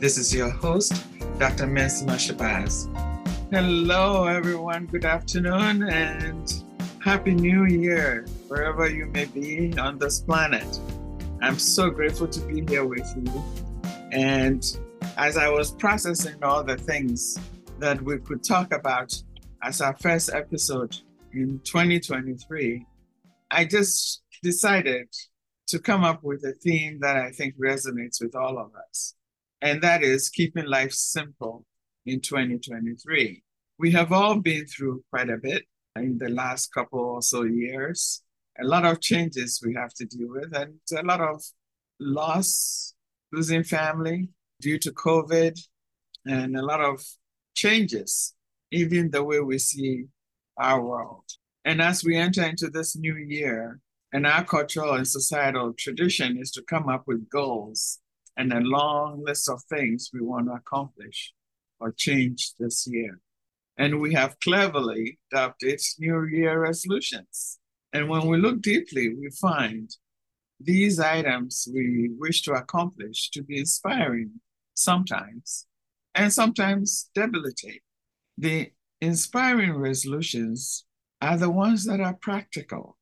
This is your host, Dr. Mensima Shabazz. Hello, everyone. Good afternoon and Happy New Year, wherever you may be on this planet. I'm so grateful to be here with you. And as I was processing all the things that we could talk about as our first episode in 2023, I just decided to come up with a theme that I think resonates with all of us, and that is keeping life simple in 2023. We have all been through quite a bit in the last couple or so years, a lot of changes we have to deal with, and a lot of loss, losing family due to COVID, and a lot of changes, even the way we see our world. And as we enter into this new year, and our cultural and societal tradition is to come up with goals and a long list of things we want to accomplish or change this year. And we have cleverly dubbed it New Year resolutions. And when we look deeply, we find these items we wish to accomplish to be inspiring sometimes and sometimes debilitating. The inspiring resolutions are the ones that are practical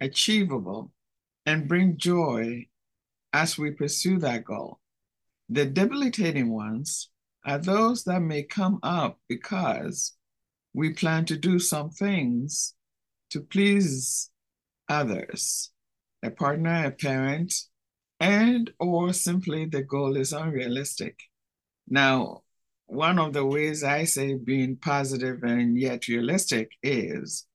achievable, and bring joy as we pursue that goal. The debilitating ones are those that may come up because we plan to do some things to please others, a partner, a parent, and or simply the goal is unrealistic. Now, one of the ways I say being positive and yet realistic is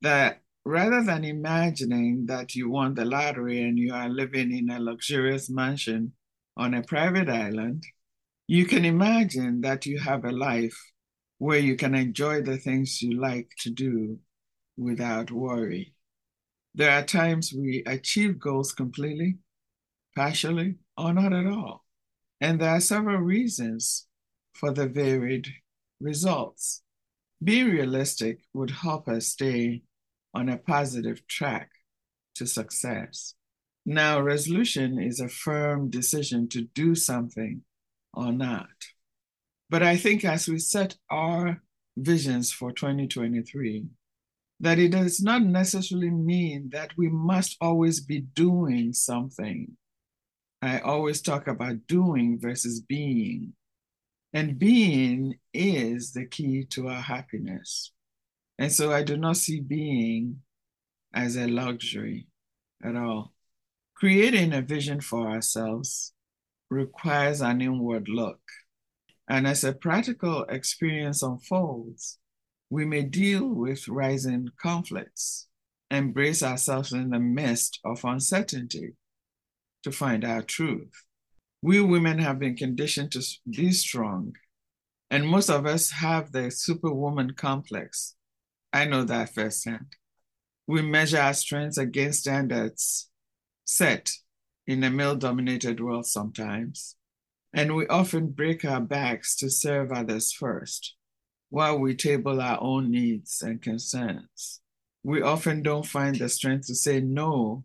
that rather than imagining that you won the lottery and you are living in a luxurious mansion on a private island, you can imagine that you have a life where you can enjoy the things you like to do without worry. There are times we achieve goals completely, partially, or not at all. And there are several reasons for the varied results. Being realistic would help us stay on a positive track to success. Now, resolution is a firm decision to do something or not. But I think as we set our visions for 2023, that it does not necessarily mean that we must always be doing something. I always talk about doing versus being. And being is the key to our happiness. And so I do not see being as a luxury at all. Creating a vision for ourselves requires an inward look. And as a practical experience unfolds, we may deal with rising conflicts, embrace ourselves in the midst of uncertainty to find our truth. We women have been conditioned to be strong, and most of us have the superwoman complex I know that firsthand. We measure our strengths against standards set in a male dominated world sometimes, and we often break our backs to serve others first while we table our own needs and concerns. We often don't find the strength to say no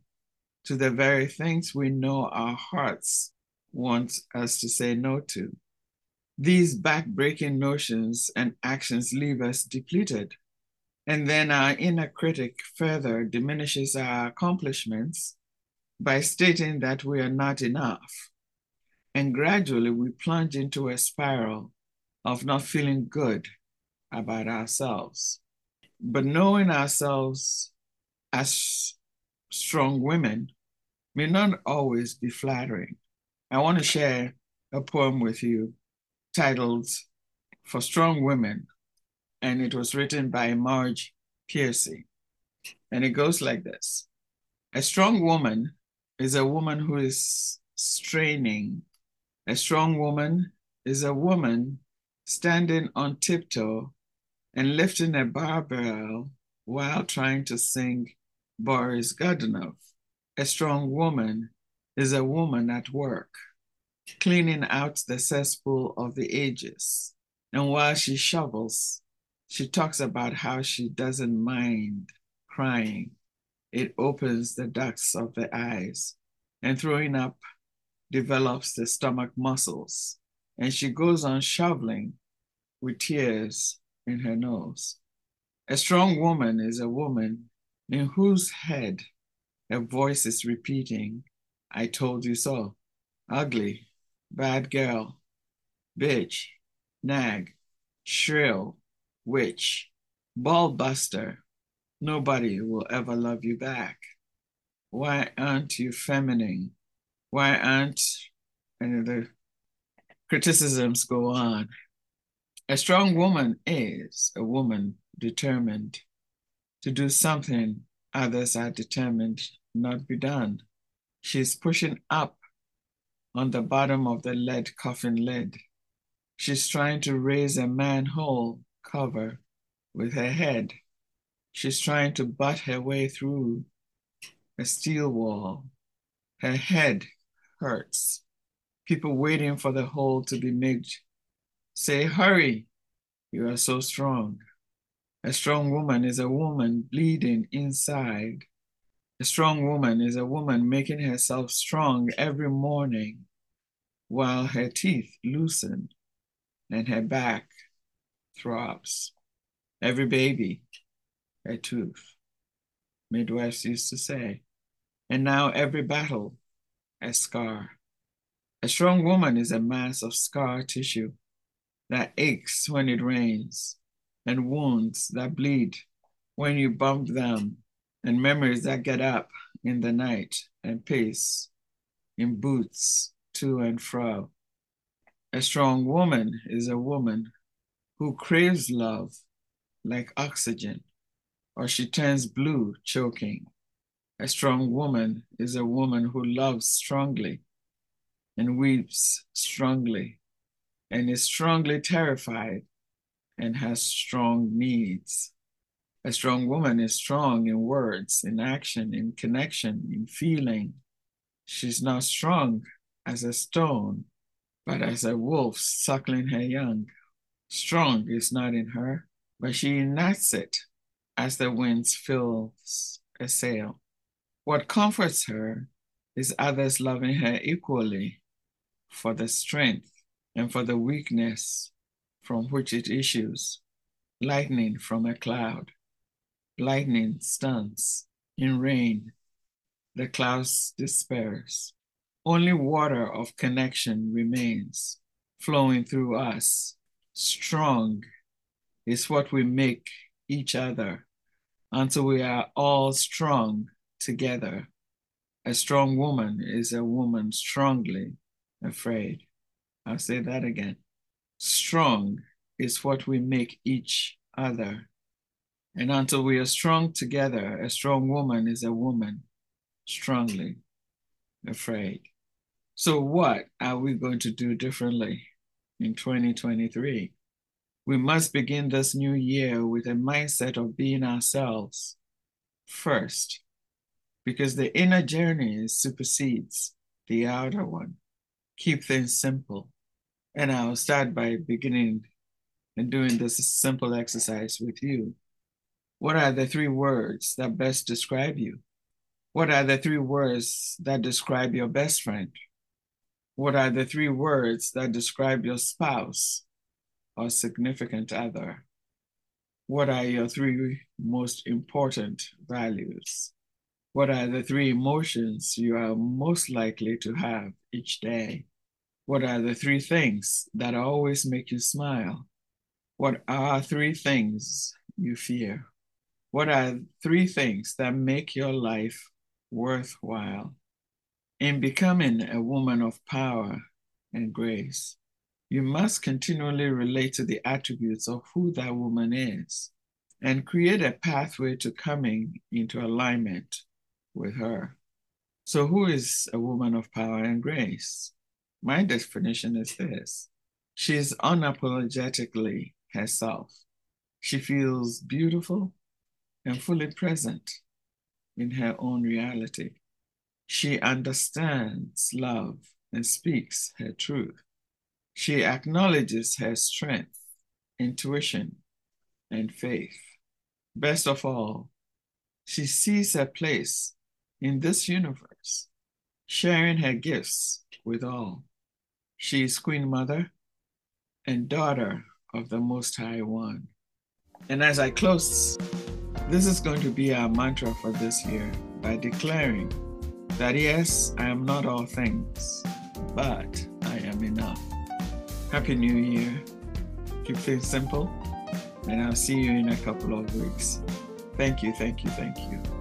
to the very things we know our hearts want us to say no to. These back-breaking notions and actions leave us depleted and then our inner critic further diminishes our accomplishments by stating that we are not enough. And gradually we plunge into a spiral of not feeling good about ourselves. But knowing ourselves as strong women may not always be flattering. I want to share a poem with you titled For Strong Women and it was written by Marge Piercy. And it goes like this A strong woman is a woman who is straining. A strong woman is a woman standing on tiptoe and lifting a barbell while trying to sing Boris Godunov. A strong woman is a woman at work, cleaning out the cesspool of the ages. And while she shovels, she talks about how she doesn't mind crying. It opens the ducts of the eyes, and throwing up develops the stomach muscles. and she goes on shoveling with tears in her nose. A strong woman is a woman in whose head a voice is repeating, I told you so. Ugly, bad girl, bitch, nag, shrill, witch, ball buster. Nobody will ever love you back. Why aren't you feminine? Why aren't and the criticisms go on? A strong woman is a woman determined to do something others are determined not be done. She's pushing up on the bottom of the lead coffin lid. She's trying to raise a manhole cover with her head. She's trying to butt her way through a steel wall. Her head hurts. People waiting for the hole to be made say, Hurry, you are so strong. A strong woman is a woman bleeding inside. A strong woman is a woman making herself strong every morning while her teeth loosen and her back throbs. Every baby, a tooth, midwives used to say. And now every battle, a scar. A strong woman is a mass of scar tissue that aches when it rains, and wounds that bleed when you bump them, and memories that get up in the night and pace in boots to and fro. A strong woman is a woman who craves love like oxygen, or she turns blue choking. A strong woman is a woman who loves strongly and weeps strongly and is strongly terrified and has strong needs. A strong woman is strong in words, in action, in connection, in feeling. She's not strong as a stone, but as a wolf suckling her young. Strong is not in her, but she enacts it as the winds fills a sail. What comforts her is others loving her equally for the strength and for the weakness from which it issues. Lightning from a cloud. Lightning stuns. In rain, the clouds disperse. Only water of connection remains flowing through us. Strong is what we make each other until we are all strong together. A strong woman is a woman strongly afraid. I'll say that again. Strong is what we make each other. And until we are strong together, a strong woman is a woman strongly afraid. So, what are we going to do differently in 2023? We must begin this new year with a mindset of being ourselves first, because the inner journey supersedes the outer one. Keep things simple. And I'll start by beginning and doing this simple exercise with you. What are the three words that best describe you? What are the three words that describe your best friend? What are the three words that describe your spouse or significant other? What are your three most important values? What are the three emotions you are most likely to have each day? What are the three things that always make you smile? What are three things you fear? What are three things that make your life worthwhile? In becoming a woman of power and grace, you must continually relate to the attributes of who that woman is and create a pathway to coming into alignment with her. So, who is a woman of power and grace? My definition is this she is unapologetically herself. She feels beautiful and fully present in her own reality. She understands love and speaks her truth. She acknowledges her strength, intuition, and faith. Best of all, she sees her place in this universe, sharing her gifts with all. She is Queen Mother, and daughter of the Most High One. And as I close, this is going to be our mantra for this year by declaring that yes, I am not all things, but I am enough. Happy New Year. Keep things simple, and I'll see you in a couple of weeks. Thank you, thank you, thank you.